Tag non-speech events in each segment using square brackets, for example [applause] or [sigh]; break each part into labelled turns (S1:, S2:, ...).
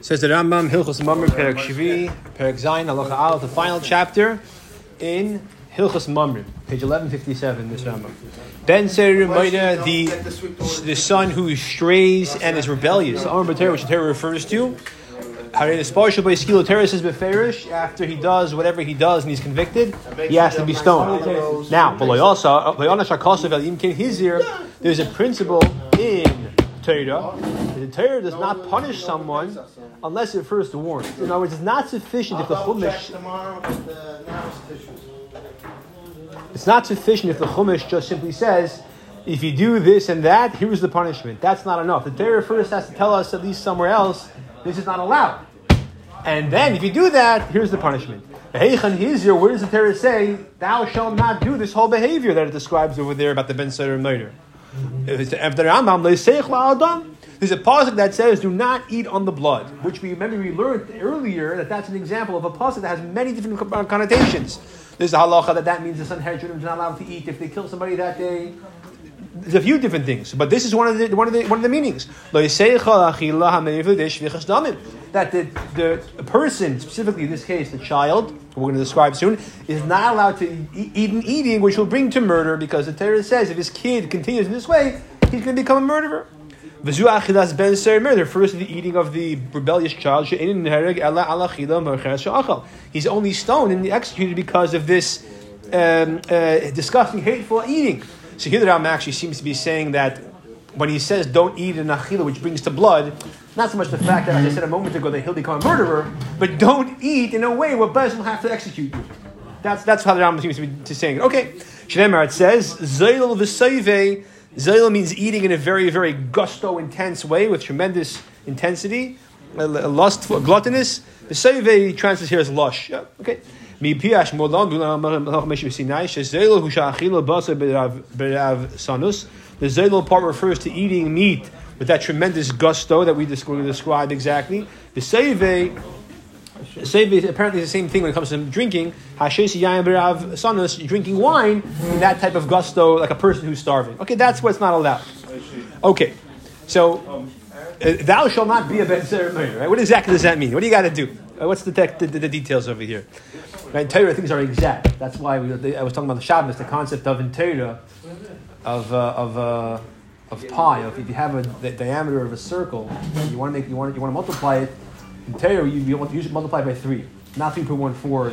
S1: Says the Rambam, Hilchos Mamrim, Perek Shvi, Perek Zayin, Halacha Al, the final chapter in Hilchos Mamrim, page 1157, this Rambam. Ben Seir Moida, the, the son who strays and is rebellious, the Amr B'Ter, which the Torah refers to. After he does whatever he does and he's convicted, he has to be stoned. Now, there's a principle in Torah. The Torah does not punish someone unless it first warns. In other words, it's not sufficient if the Chumash. It's not sufficient if the Chumash just simply says, if you do this and that, here's the punishment. That's not enough. The Torah first has to tell us, at least somewhere else, this is not allowed. And then, if you do that, here's the punishment. Where does the Torah say, thou shalt not do this whole behavior that it describes over there about the Ben Seder murder? There's a pasuk that says, "Do not eat on the blood," which we remember we learned earlier that that's an example of a pasuk that has many different connotations. There's a halacha that that means the Sanhedrin is not allowed to eat if they kill somebody that day. There's a few different things, but this is one of the one of the one of the meanings. That the, the person, specifically in this case the child, who we're going to describe soon, is not allowed to eat an eating which will bring to murder because the Torah says if his kid continues in this way, he's going to become a murderer. Refers to the eating of the rebellious child. He's only stoned and executed because of this um, uh, disgusting, hateful eating. So here the Ram actually seems to be saying that when he says don't eat an achila which brings to blood, not so much the fact that, as I said a moment ago, that he'll become a murderer, but don't eat in a way where Bez will have to execute you. That's, that's how the Ram seems to be to saying it. Okay, Shnemar, it says, Zail v'sayve, Zail means eating in a very, very gusto, intense way with tremendous intensity, lustful, gluttonous. The V'sayve translates here as lush. Yeah, okay. מפיאש מולון בלach sinai shezelo hu sha'achilo basa berav sanus. the zelo part refers to eating meat with that tremendous gusto that we described exactly. The seive Save is apparently the same thing when it comes to drinking. Drinking wine in that type of gusto, like a person who's starving. Okay, that's what's not allowed. Okay, so uh, thou shall not be a ben right? What exactly does that mean? What do you got to do? Uh, what's the, the, the, details over here? Right, Torah things are exact. That's why we, I was talking about the Shabbos, the concept of in Torah, of uh, of uh, of pi. Of if you have a the diameter of a circle, you want to make you want you want to multiply it. In you, you usually multiply by three, not three point one four,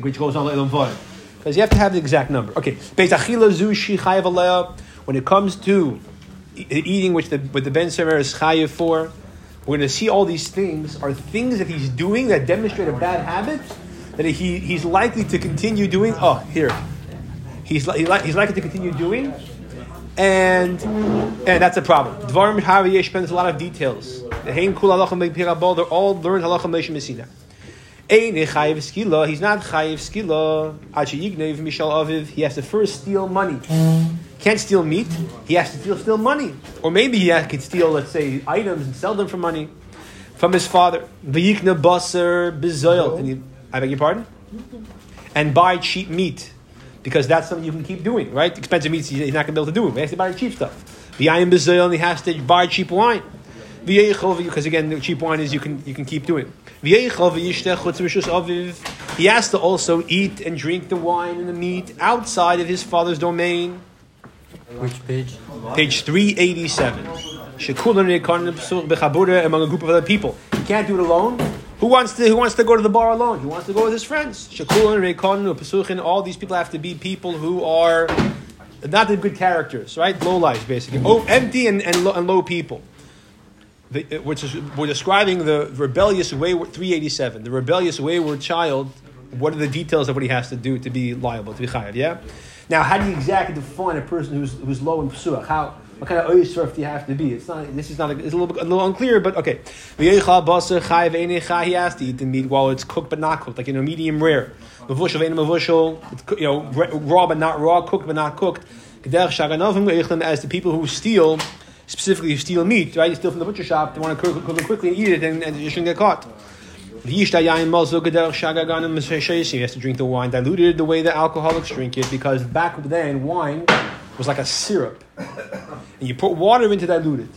S1: which goes on Elam Vod. Because you have to have the exact number. Okay, when it comes to eating, which the with the Ben Semer is chayiv for, we're going to see all these things are things that he's doing that demonstrate a bad habit that he, he's likely to continue doing. Oh, here. He's, he's likely to continue doing. And and that's a problem. Dvarim Hariyeh spends a lot of details. The Hein Kul Halachim They're all learned Halachim Meshim Messina. Ein chayiv skila. He's not chayiv skila. Achi yignev mishal aviv. He has to first steal money. Can't steal meat. He has to steal money. Or maybe he could steal, let's say, items and sell them for money from his father. V'yikna baser. I beg your pardon? And buy cheap meat. Because that's something you can keep doing, right? Expensive meat, he's not going to be able to do. it. He has to buy cheap stuff. V'yayim bizoyel, he has to buy cheap wine. Because again, the cheap wine is you can you can keep doing. He has to also eat and drink the wine and the meat outside of his father's domain.
S2: Which page?
S1: Page 387. Among a group of other people. He can't do it alone. Who wants to Who wants to go to the bar alone? Who wants to go with his friends. All these people have to be people who are not the good characters, right? Low lives, basically. Oh, empty and, and, low, and low people. The, which is, we're describing the rebellious wayward 387, the rebellious wayward child. What are the details of what he has to do to be liable to be chayav? Yeah. Now, how do you exactly define a person who's, who's low in psuach? How what kind of oisrf do you have to be? It's not. This is not. A, it's a little a little unclear, but okay. He has to eat the meat while it's cooked but not cooked, like you know, medium rare. Mavushal mavushal. You know, raw but not raw, cooked but not cooked. As the people who steal, specifically steal meat, right? You steal from the butcher shop. They want to cook, cook it quickly and eat it, and, and you shouldn't get caught. He has to drink the wine diluted the way the alcoholics drink it because back then wine was like a syrup. And you put water in to dilute it.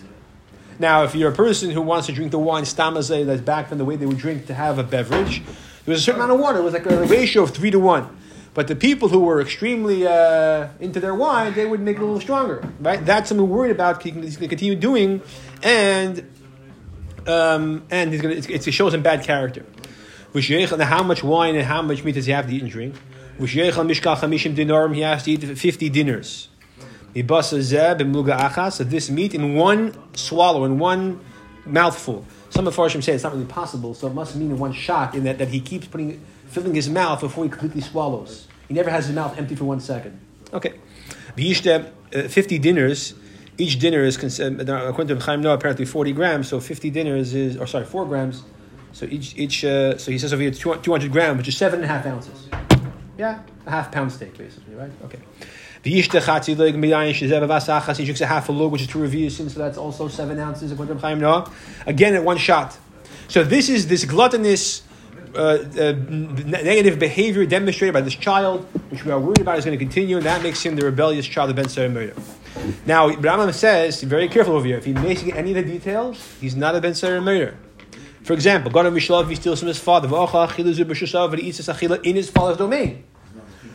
S1: Now, if you're a person who wants to drink the wine stamazeh, that's back then the way they would drink to have a beverage, there was a certain amount of water. It was like a ratio of three to one. But the people who were extremely uh, into their wine, they would make it a little stronger, right? That's something we're worried about. He's going to continue doing, and um, and he's going to, it shows him bad character. How much wine and how much meat does he have to eat and drink? He has to eat 50 dinners. So this meat in one swallow, in one mouthful. Some of Farshim say it's not really possible, so it must mean in one shot, in that, that he keeps putting, filling his mouth before he completely swallows. He never has his mouth empty for one second. Okay. Uh, 50 dinners, each dinner is, uh, according to Chaim Naeh, apparently 40 grams, so 50 dinners is, or sorry, 4 grams. So each, each uh, so he says over here 200 grams, which is seven and a half ounces. Yeah, a half pound steak, basically, right? Okay. The Chatzi Leg Miyayin Shezev Vasachas, he drinks a half a log, which is two revi'is, so that's also seven ounces, to Chaim Naeh. Again, at one shot. So this is this gluttonous uh, uh, negative behavior demonstrated by this child, which we are worried about is going to continue, and that makes him the rebellious child of Ben Sarah murder. Now, Rambam says, very careful over here, if he's missing any of the details, he's not a Ben Sarah murder. For example, God of Mishlav, he steals from his father, in his father's domain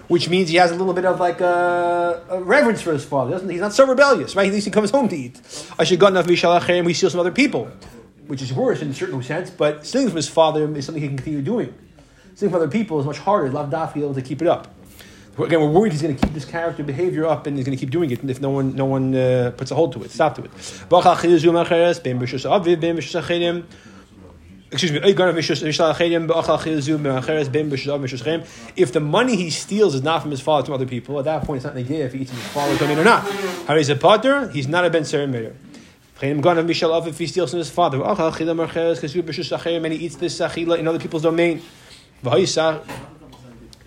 S1: which means he has a little bit of like a, a reverence for his father. Doesn't, he's not so rebellious, right? At least he comes home to eat. I should enough mishalachem. We steal some other people, which is worse in a certain sense. But stealing from his father is something he can continue doing. Stealing from other people is much harder. Lav daf able to keep it up. Again, we're worried he's going to keep this character behavior up, and he's going to keep doing it if no one, no one uh, puts a hold to it, stop to it excuse me, if the money he steals is not from his father to other people, at that point it's not negay if he eats from his father's domain or not. How is a potter? He's not a ben serim if he steals from his father, and he eats this sachila in other people's domain.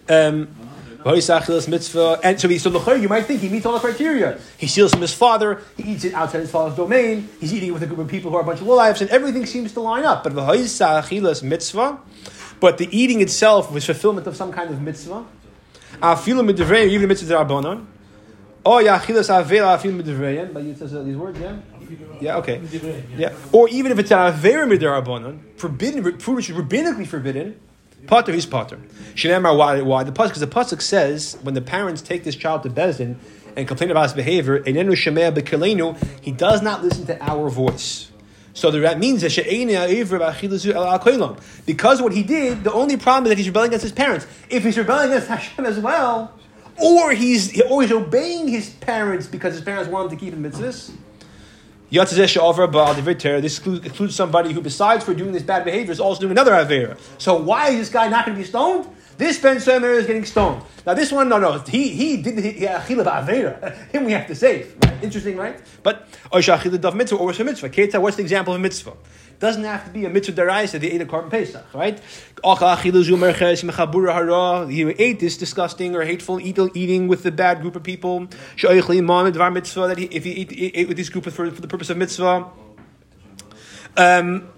S1: Um, and so, he, so the you might think he meets all the criteria. He steals from his father, he eats it outside his father's domain, he's eating it with a group of people who are a bunch of lowlifes, and everything seems to line up. But mitzvah, but the eating itself was fulfillment of some kind of mitzvah. Even the mitzvah rabbanon. Oh, yeah, chilas avera afil midivreyan. But it says uh, these words, yeah? Yeah, okay. Yeah. Or even if it's avera midirabanon, forbidden, food which is rabbinically forbidden, Potter, he's Potter. Shinemar, why? Why? The pasuk, because the pasuk says when the parents take this child to Bezdin and complain about his behavior, he does not listen to our voice. So that means that because what he did, the only problem is that he's rebelling against his parents. If he's rebelling against Hashem as well, or he's always obeying his parents because his parents want him to keep him mitzvahs, this includes somebody who, besides for doing this bad behavior, is also doing another Avera. So why is this guy not going to be stoned? This Ben Semer is getting stoned. Now this one, no, no, he he did the Achila Avera. [laughs] Him we have to save. Right? Interesting, right? But Achila Dav Mitzvah or Mitzvah. Keta, what's the example of a mitzvah? Doesn't have to be a mitzvah deraisa, the ate a korban pesach, right? He ate this disgusting or hateful eating with the bad group of people. Mitzvah that he, if he ate, ate with this group for, for the purpose of mitzvah. Um,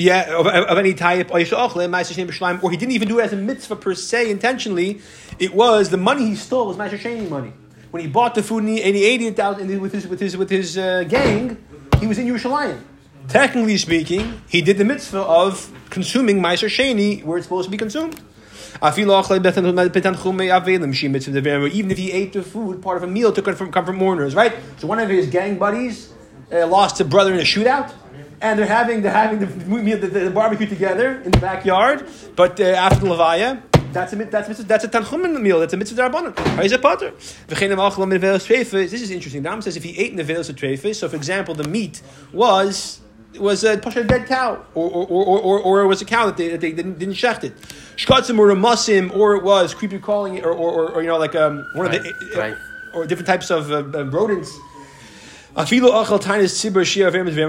S1: yeah, of, of any type, or he didn't even do it as a mitzvah per se intentionally. It was the money he stole was Ma'aser money. When he bought the food and he, and ate it out with his with his with his uh, gang, he was in Yerushalayim. Technically speaking, he did the mitzvah of consuming Maaser Sheni where it's supposed to be consumed. Even if he ate the food, part of a meal to come from, come from mourners, right? So one of his gang buddies uh, lost a brother in a shootout, and they're having they're having the, the, the barbecue together in the backyard. But uh, after the levaya, that's a that's a, that's a tanchumen meal. That's a mitzvah darabanan. Is it potter? This is interesting. The Ram says if he ate in the veils of trefes, so for example, the meat was was a, a dead cow, or or, or, or, or it was a cow that they, that they didn't, didn't shecht it. Shkatzim or a musim, or it was creepy crawling, or, or, or, or you know like um, one of the or different types of uh rodents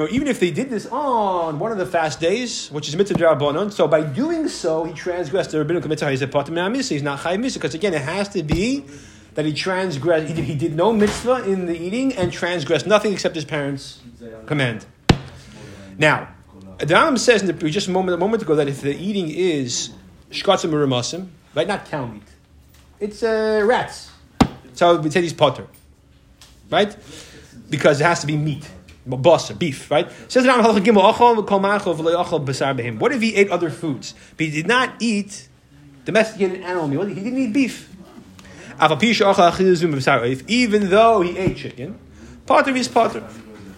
S1: even if they did this on one of the fast days, which is mitzvah drabanon, so by doing so, he transgressed the rabbinical mitzvah. He's not chay mitzvah because again, it has to be that he transgressed. He did, no mitzvah in the eating and transgressed nothing except his parents' command. Now, the Rambam says in the, just a moment, a moment ago that if the eating is shkatzim or right, not cow meat, it's uh, rats. So we say he's potter, right? Because it has to be meat. Basa, beef, right? Says. What if he ate other foods? But he did not eat domesticated animal meat. He didn't eat beef. Even though he ate chicken, potter is potter.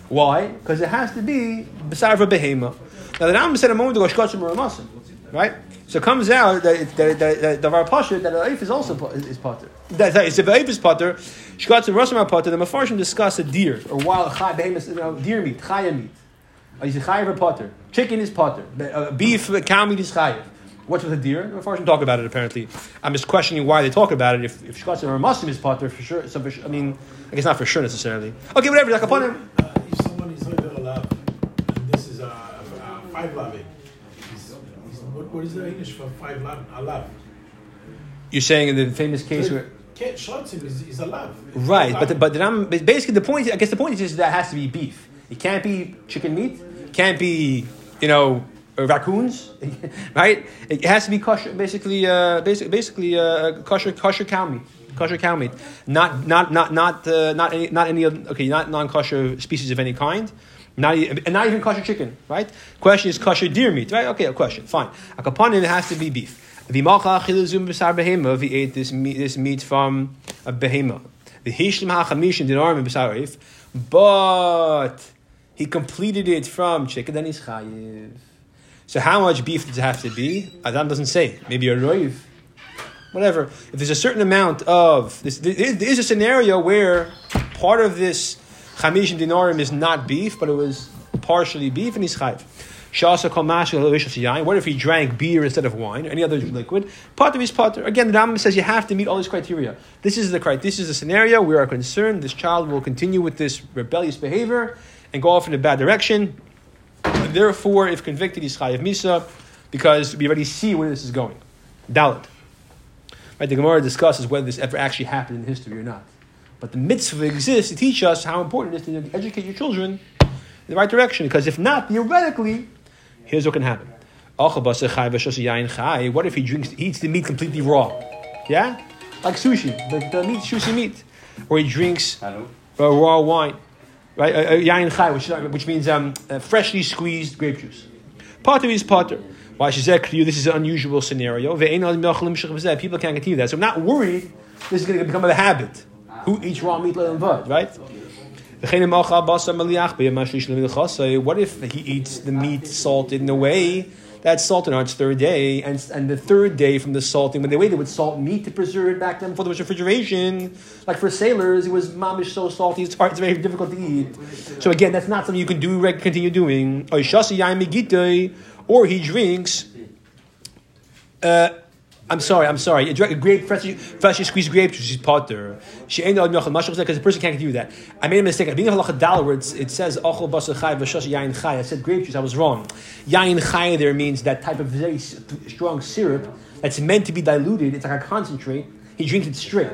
S1: Why? Because it has to be besar behema. Now the Rambam said a moment ago, ramasim, right? So it comes out that it, that, that, that the Varpasha, that the is also is potter. That, that, if the is potter, shkotzim rasim potter. The Mefarshim discuss a deer or wild chay, behema, you know, deer meat, chaya meat. Uh, Is chayiv or potter? Chicken is potter. Uh, beef, cow meat is chayiv. What's with a deer? The Mefarshim talk about it apparently. I'm just questioning why they talk about it. If if shkotzim or is potter for sure. So for, sure- I mean, I guess not for sure necessarily. Okay, whatever. Like upon him.
S3: Uh, if someone is over a lab, and this is a, five lab, what, is the English for five lab? A lab.
S1: You're saying in the famous case where.
S3: Is, is.
S1: Right, but the, but the Ram, but basically the point, I guess the point is just that it has to be beef. It can't be chicken meat. It can't be you know raccoons, [laughs] right? It has to be kosher, basically, uh, basically, basically uh, kosher, kosher cow meat, kosher cow meat. Not not not not uh, not any not any okay, not non kosher species of any kind. Not and not even kosher chicken, right? Question is kosher deer meat, right? Okay, a question, fine. A kapanim it has to be beef. If he ate this meat, this meat from a behema, the hishlim hachamishin dinarim b'sar reif, but he completed it from chicken, then he's chayiv. So how much beef does it have to be? Adam doesn't say. Maybe a roiv, whatever. If there's a certain amount of this, there is a scenario where part of this chamishin dinarim is not beef, but it was partially beef, and he's chayiv. Shasa kol. What if he drank beer instead of wine or any other liquid? Of his potter. Again, the Rambam says you have to meet all these criteria. This is the This is the scenario we are concerned this child will continue with this rebellious behavior and go off in a bad direction. Therefore, if convicted, he's chayiv misa because we already see where this is going. Dalit. Right, the Gemara discusses whether this ever actually happened in history or not. But the mitzvah exists to teach us how important it is to educate your children in the right direction. Because if not, theoretically, here's what can happen. What if he drinks, he eats the meat completely raw? Yeah? Like sushi, the, the meat, sushi meat. Or he drinks uh, raw wine. Right? Uh, uh, chai, which, which means um, uh, freshly squeezed grape juice. Potter is potter. Why she said to you, this is an unusual scenario. People can't continue that. So I'm not worried this is going to become a habit. Who eats raw meat and vod, right? What if he eats the meat salted in a way that's salted on its third day, and, and the third day from the salting, when they waited with salt meat to preserve it back then before there was refrigeration, like for sailors, it was mamish so salty, it's hard, it's very difficult to eat. So again, that's not something you can do, continue doing. Or he drinks, uh, I'm sorry, I'm sorry. A dra- grape, freshly, freshly squeezed grape juice is potter. She ain't because the person can't do that. I made a mistake. I think of halacha dal where it says achol basar chay v'shash yain chay. I said grape juice. I was wrong. Yain chay there means that type of very strong syrup that's meant to be diluted. It's like a concentrate. He drinks it straight.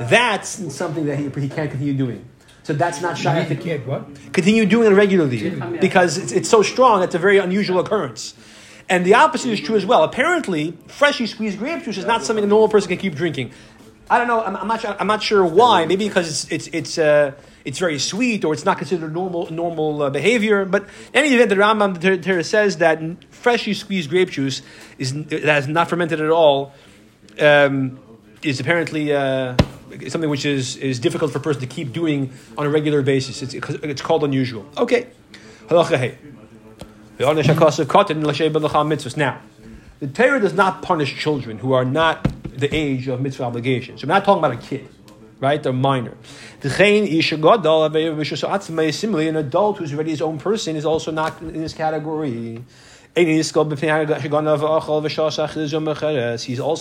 S1: That's something that he, he can't continue doing. So that's not shy.
S4: You can't what?
S1: Continue doing it regularly because it's, it's so strong. It's a very unusual occurrence. And the opposite is true as well. Apparently, freshly squeezed grape juice is not something a normal person can keep drinking. I don't know. I'm, I'm not. Sure, I'm not sure why. Maybe because it's it's it's uh, it's very sweet, or it's not considered normal normal uh, behavior. But in any event, the Rambam the Torah says that freshly squeezed grape juice is that is not fermented at all. Um, is apparently uh, something which is, is difficult for a person to keep doing on a regular basis. It's, it's called unusual. Okay. Halacha. Now, the Torah does not punish children who are not the age of mitzvah obligation. So we're not talking about a kid, right? They're minor. Similarly, an adult who's already his own person is also not in this category. He's also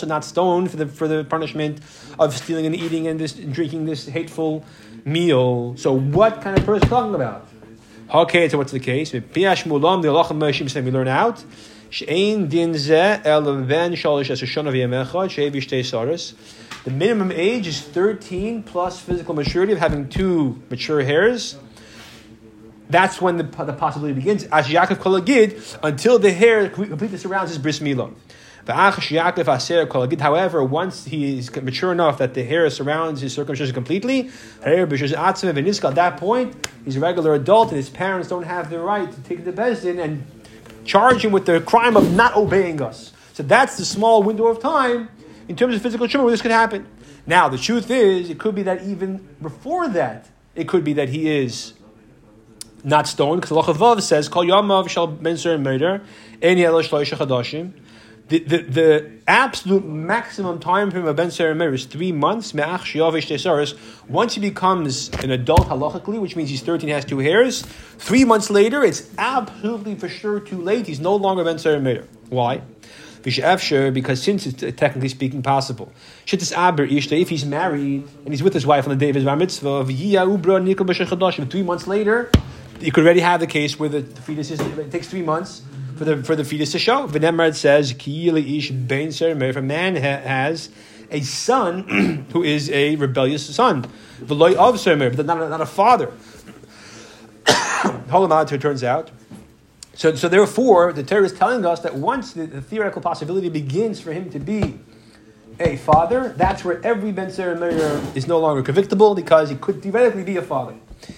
S1: not stoned for the for the punishment of stealing and eating and this drinking this hateful meal. So what kind of person are talking about? Okay, so what's the case? We learn out. The minimum age is 13 plus physical maturity of having two mature hairs. That's when the, the possibility begins. As Yaakov Kolagid, until the hair completely surrounds his bris milah. However, once he is mature enough that the hair surrounds his circumcision completely, at that point, he's a regular adult and his parents don't have the right to take the Bezdin and charge him with the crime of not obeying us. So that's the small window of time in terms of physical truma where this could happen. Now, the truth is, it could be that even before that, it could be that he is not stoned, because Allah Vav says, Kol Yamav shall ben murder, any chadashim. The, the, the absolute maximum time frame of Ben Seremer is three months. Once he becomes an adult halachically, which means he's 13 has two hairs, three months later, it's absolutely for sure too late. He's no longer Ben Seremer. Why? because since it's uh, technically speaking possible. If he's married and he's with his wife on the day of his bar mitzvah, three months later, you could already have the case where the fetus is, it takes three months for the, for the fetus to show. V'nemar says, if a man ha- has a son [clears throat] who is a rebellious son, v'loy of but not, not a father. [coughs] Holamad, turns out, so, so therefore, the Torah is telling us that once the, the, theoretical possibility begins for him to be a father, that's where every Ben Meir is no longer convictable because he could theoretically be a father,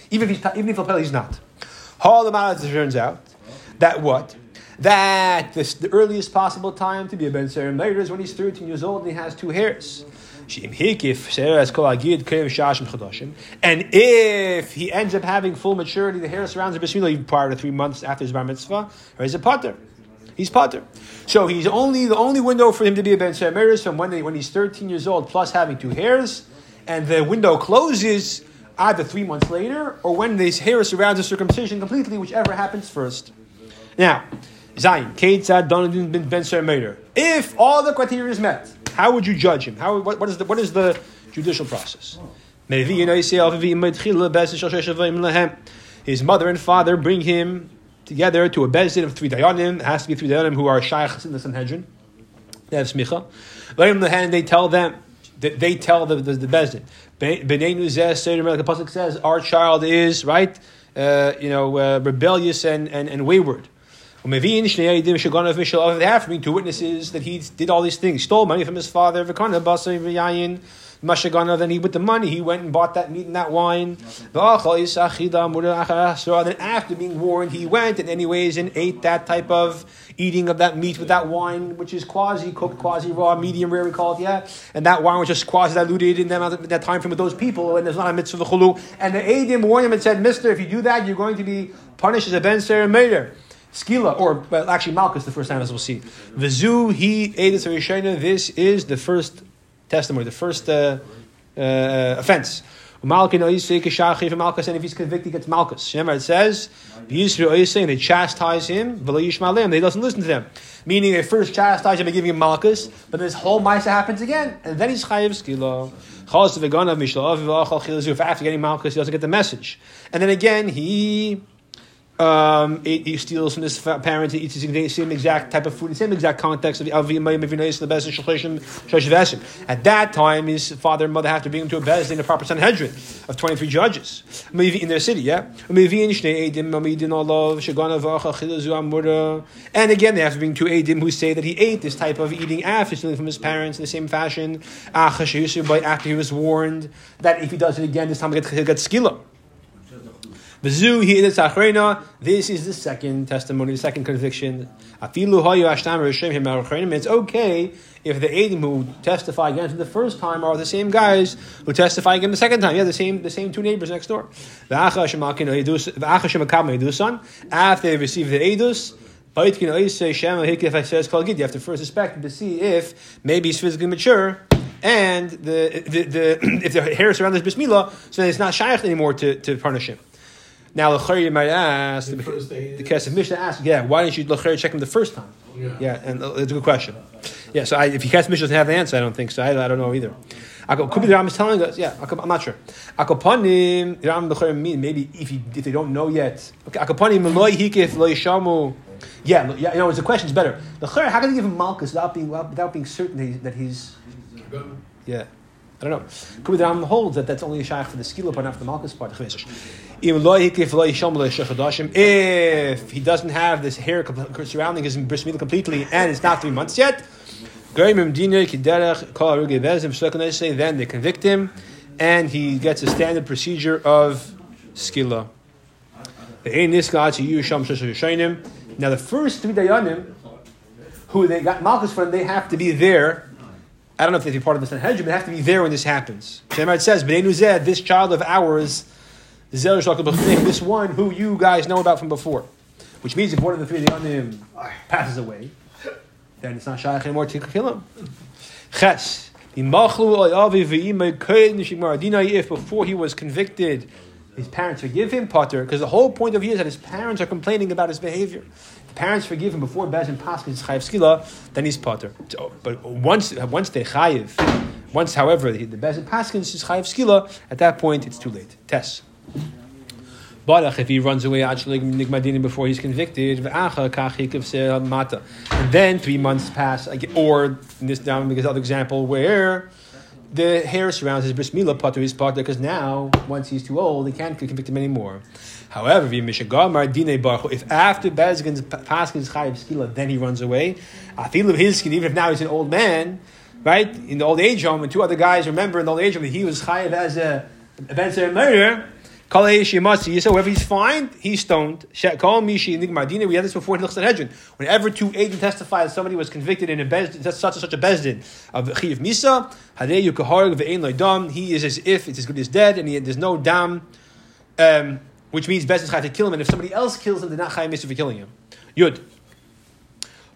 S1: even if he's even if he's not. Matters turns out that what that the earliest possible time to be a Ben Meir is when he's 13 years old and he has two hairs. And if he ends up having full maturity, the hair surrounds the bris milah prior to three months after his bar mitzvah, or he's a potter. He's potter. So he's only the only window for him to be a ben Shamir is from when, they, when he's 13 years old plus having two hairs, and the window closes either three months later or when this hair surrounds the circumcision completely, whichever happens first. Now, Zayin, Ketzad bin Ben If all the criteria is met, how would you judge him? How, what, what, is, the, what is the judicial process? His mother and father bring him together to a bezdin of three dayanim. It has to be three dayanim who are shaykhs in the Sanhedrin. They have smicha. Let the hand. They tell them. They tell the the, the bezdin. B'neinu zeh like the pasuk says, our child is right. Uh, you know, uh, rebellious and, and, and wayward. They have two witnesses that he did all these things, stole money from his father, then he with the money he went and bought that meat and that wine. Then after being warned, he went and anyways and ate that type of eating of that meat with that wine, which is quasi cooked, quasi raw, medium rare, we call it, yeah. And that wine was just quasi diluted in that, time frame with those people, and there's not a mitzvah chulu. And the Adim warned him and said, Mister, if you do that, you're going to be punished as a Ben Sarah Meir. Skila, or well, actually Malchus, the first time as we'll see. Vizu he edis rishayna. This is the first testimony, the first uh, uh, offense. Malchus, and if he's convicted, he gets Malchus. Remember, it says, and they chastise him, and he doesn't listen to them. Meaning, they first chastise him by giving him Malchus, but this whole Maisa happens again, and then he's Chayiv Skila. After getting Malchus, he doesn't get the message. And then again, he um, he steals from his parents, he eats the same exact type of food, in the same exact context of the the best transgression At that time, his father and mother have to bring him to a bezin, a proper Sanhedrin of 23 judges. In their city, yeah? And again, they have to bring two Edim who say that he ate this type of eating after stealing from his parents in the same fashion, after he was warned that if he does it again, this time he'll get, he'll get skila. This is the second testimony, the second conviction. It's okay if the Adim who testify against him the first time are the same guys who testify again the second time. Yeah, the same the same two neighbors next door. After they receive the Edus, you have to first inspect to see if maybe he's physically mature and the, the, the [clears throat] if the hair surrounds his bris milah, so it's not shaykh anymore to, to punish him. Now, Lachari, you might ask, the, the, the Kesef Mishnah asks, yeah, why didn't you Lachari check him the first time? Yeah, yeah and uh, it's a good question. Yeah, so I, if Kesef Mishnah doesn't have the answer, I don't think so. I, I don't know either. I could be the Ram is telling us, yeah, I'm not sure. Akopanim, Ram Lachari mean, maybe if, you, if they don't know yet. Okay, Akopanim, Meloi Hikif, Loi Shamu. Yeah, yeah, you know, the question's better. The khair, how can they give him Malchus without being, without being certain that he's. Yeah. I don't know. Could be the Ram holds that that's only a shaykh for the skila part, not for the malchus part. If he doesn't have this hair surrounding his bris completely, and it's not three months yet, then they convict him, and he gets a standard procedure of skila. Now the first three dayanim, who they got malchus from, they have to be there. I don't know if they be part of the Sanhedrin, but they have to be there when this happens. Shemar says, this child of ours, this one who you guys know about from before. Which means if one of the three dayanim passes away, then it's not shaykh anymore to kill him. Ches. If before he was convicted, his parents forgive him, Potter, because the whole point of it is that his parents are complaining about his behavior. Parents forgive him before Bezin is chayiv skila, then he's Potter. But once, once they chayiv, once, however, the, Bezin Paschal is chayiv skila, at that point it's too late. Test. But if he runs away actually niggmadinim before he's convicted, and then three months pass, or in this down because other example where the hair surrounds his bris milah pater his pater because now once he's too old he can't convict him anymore. However, if after Bezgin's paskin's chayiv skila, then he runs away, I feel of his skin, even if now he's an old man, right in the old age home, and two other guys remember in the old age home that he was chayiv as a event murder. Whoever he's fined, he's stoned. We had this before in Sanhedrin. Whenever two agents testify that somebody was convicted in a bezdin, such and such a bezdin of chiv misa, he is as if it's as good as dead, and he, there's no dam, um, which means bezdin have to kill him, and if somebody else kills him, they're not chayiv misa for killing him. Yud.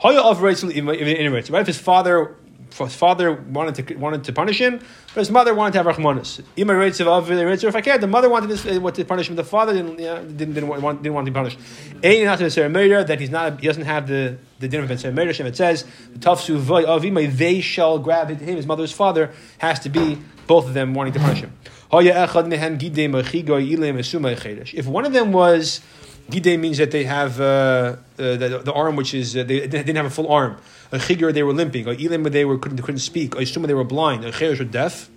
S1: Right? If his father his father wanted to wanted to punish him, but his mother wanted to have rachmanis. If I cared, the mother wanted this, uh, to punish him. The father didn't yeah, didn't, didn't, want, didn't want to be punished. That he's not he doesn't have the the din of ben murder. It says they shall grab him. His mother's father has to be both of them wanting to punish him. If one of them was Gide means that they have uh, uh, the, the, arm, which is uh, they, didn't have a full arm. A chigger, they were limping. A ilim, they were couldn't, couldn't speak. A shuma, they were blind. A cheresh were deaf.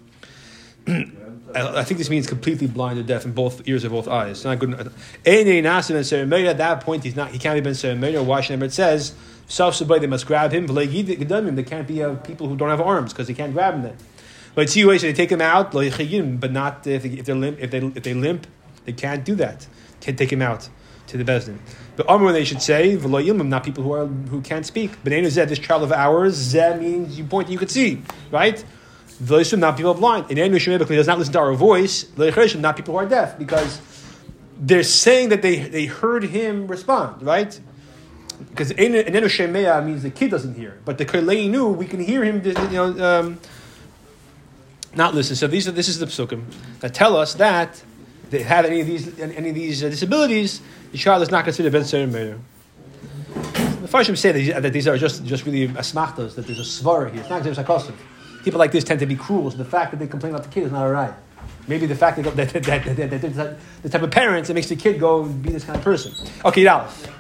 S1: [clears throat] I think this means completely blind or deaf in both ears or both eyes. It's not good. At that point, he's not. He can't ben seremeya. Why? It says self they must grab him. They can't be uh, people who don't have arms because they can't grab him. Then, but so they take him out, but not if, they, if they're limp. If they if they limp, they can't do that. Can't take him out to the Bezdin. The Amr they should say, V'lo Yilmim, not people who are who can't speak. B'neinu Zeh, this child of ours, Zeh means you point you could see, right? V'lo Yisum, not people blind. In Enu Shemei does not listen to our voice. V'lo not people who are deaf, because they're saying that they, they heard him respond, right? Because Enu Shemei means the kid doesn't hear, but the Kaleinu, we can hear him, you know, um, not listen. So these are, this is the psukim that tell us that they have any of these any of these uh, disabilities, the child is not considered a ben serim murder. The Farshim say that that these, are just, just really asmachtas, that there's a svara here. It's not exam People like this tend to be cruel, so the fact that they complain about the kid is not alright. Maybe the fact that, that, that, that, that, that, the type of parents that makes the kid go and be this kind of person. Okay, Yidalef.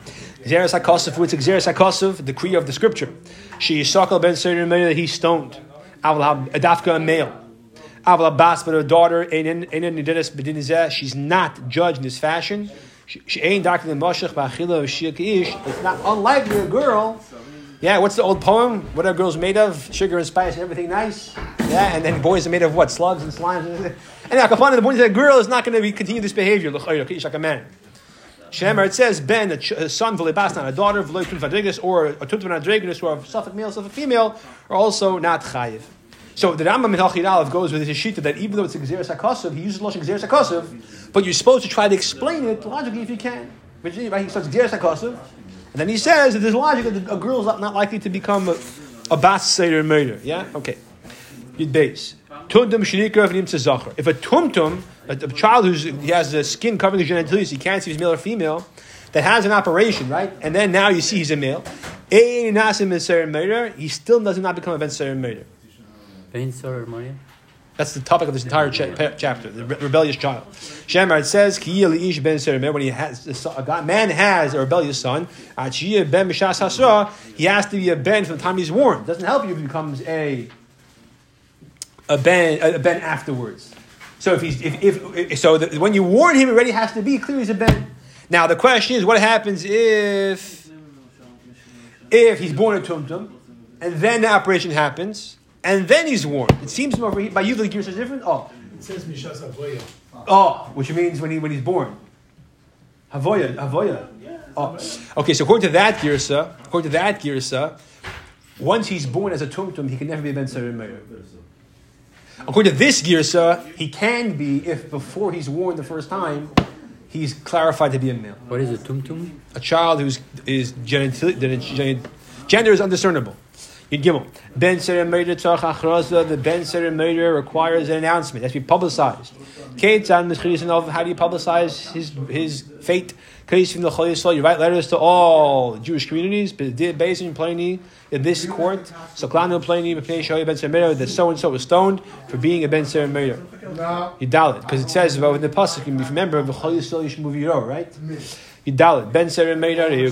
S1: Gzeres HaKosov, what's Gzeres HaKosov? Decree of the scripture. She is Sakal ben Serim that he stoned. Adafka a male. Aval Abbas, but her daughter, she's not judged in this fashion. She ain't Bachila It's not unlikely a girl. Yeah, what's the old poem? What are girls made of? Sugar and spice and everything nice. Yeah, and then boys are made of what? Slugs and slimes. [laughs] And now, the point is that a girl is not going to be continue this behavior. Like a man. Shemar, it says Ben, a son, V'lebas, not a daughter, Vadrigus, or a Adregus, or a Suffolk male, Suffolk female, are also not chayiv. So the Rambam in Halchid Aleph goes with his shita that even though it's a Gzeres he uses Lashon Gzeres HaKasav, but you're supposed to try to explain it logically if you can. Right? He starts Gzeres HaKasav, and then he says that there's logic that a girl is not likely to become a, a Bas Seder murder. Yeah? Okay. Yud base. Tumtum Shanikra Zacher. If a tumtum, a, a child who's he has a skin covering his genitals, he can't see if he's male or female, that has an operation, right? And then now you see he's a male. He still does not become a Ben Seder murder. That's the topic of this entire cha- chapter, the re- rebellious child. Shemar, says, when he has, a man has a rebellious son, he has to be a ben from the time he's warned. It doesn't help you if he becomes a a ben a ben afterwards. So if he's if, if, if so, the, when you warn him, it already has to be clear he's a ben. Now the question is, what happens if if he's born a tumtum, and then the operation happens, and then he's warned? It seems more by you the gears is different. Oh,
S3: It says Mishas Avoya.
S1: oh, which means when he when he's born. Havoya, havoya. Oh, okay. So according to that girsa, according to that girsa, once he's born as a tumtum, he can never be a ben Sarah Meir. According to this girsa, he can be if before he's warned the first time, he's clarified to be a male.
S2: What is a tumtum?
S1: A child whose is genital, gender is undiscernible. Yud Gimel. Ben Seret Meir Tzach Achraza, the Ben Seret Meir requires an announcement. It has to be publicized. Keitzan Mischiris how do you publicize his, his fate? From the Chol Yisrael, you write letters to all Jewish communities, based in Pliny, in this court, Soklanu Pliny, Mepnei Shoy Ben Seret Meir, that so and so was stoned for being a Ben Seret Meir. You doubt it, because it says about in the Pasuk, remember, the Chol Yisrael Yishmu V'yiro, right? Yudalit. Ben Seret Meir,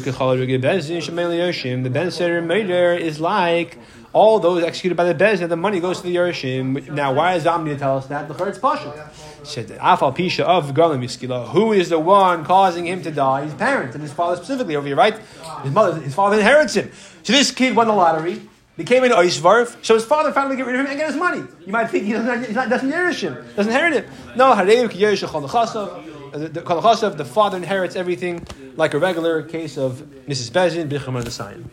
S1: the Ben Seret Meir is like all those executed by the Bez, and the money goes to the Yerushim. Now, why is Amni tell us that? The Church Pasha. He said, Afal Pisha of Galim Yiskila. Who is the one causing him to die? His parents, and his father specifically over here, right? His mother, his father inherits him. So this kid won the lottery, became an Oisvarf, so his father finally get rid of him and get his money. You might think he doesn't, not, doesn't nourish him, doesn't inherit him. No, Harev Kiyesh Uh, the, the, the father inherits everything like a regular case of Mrs. Bezin, Bicham, the sign.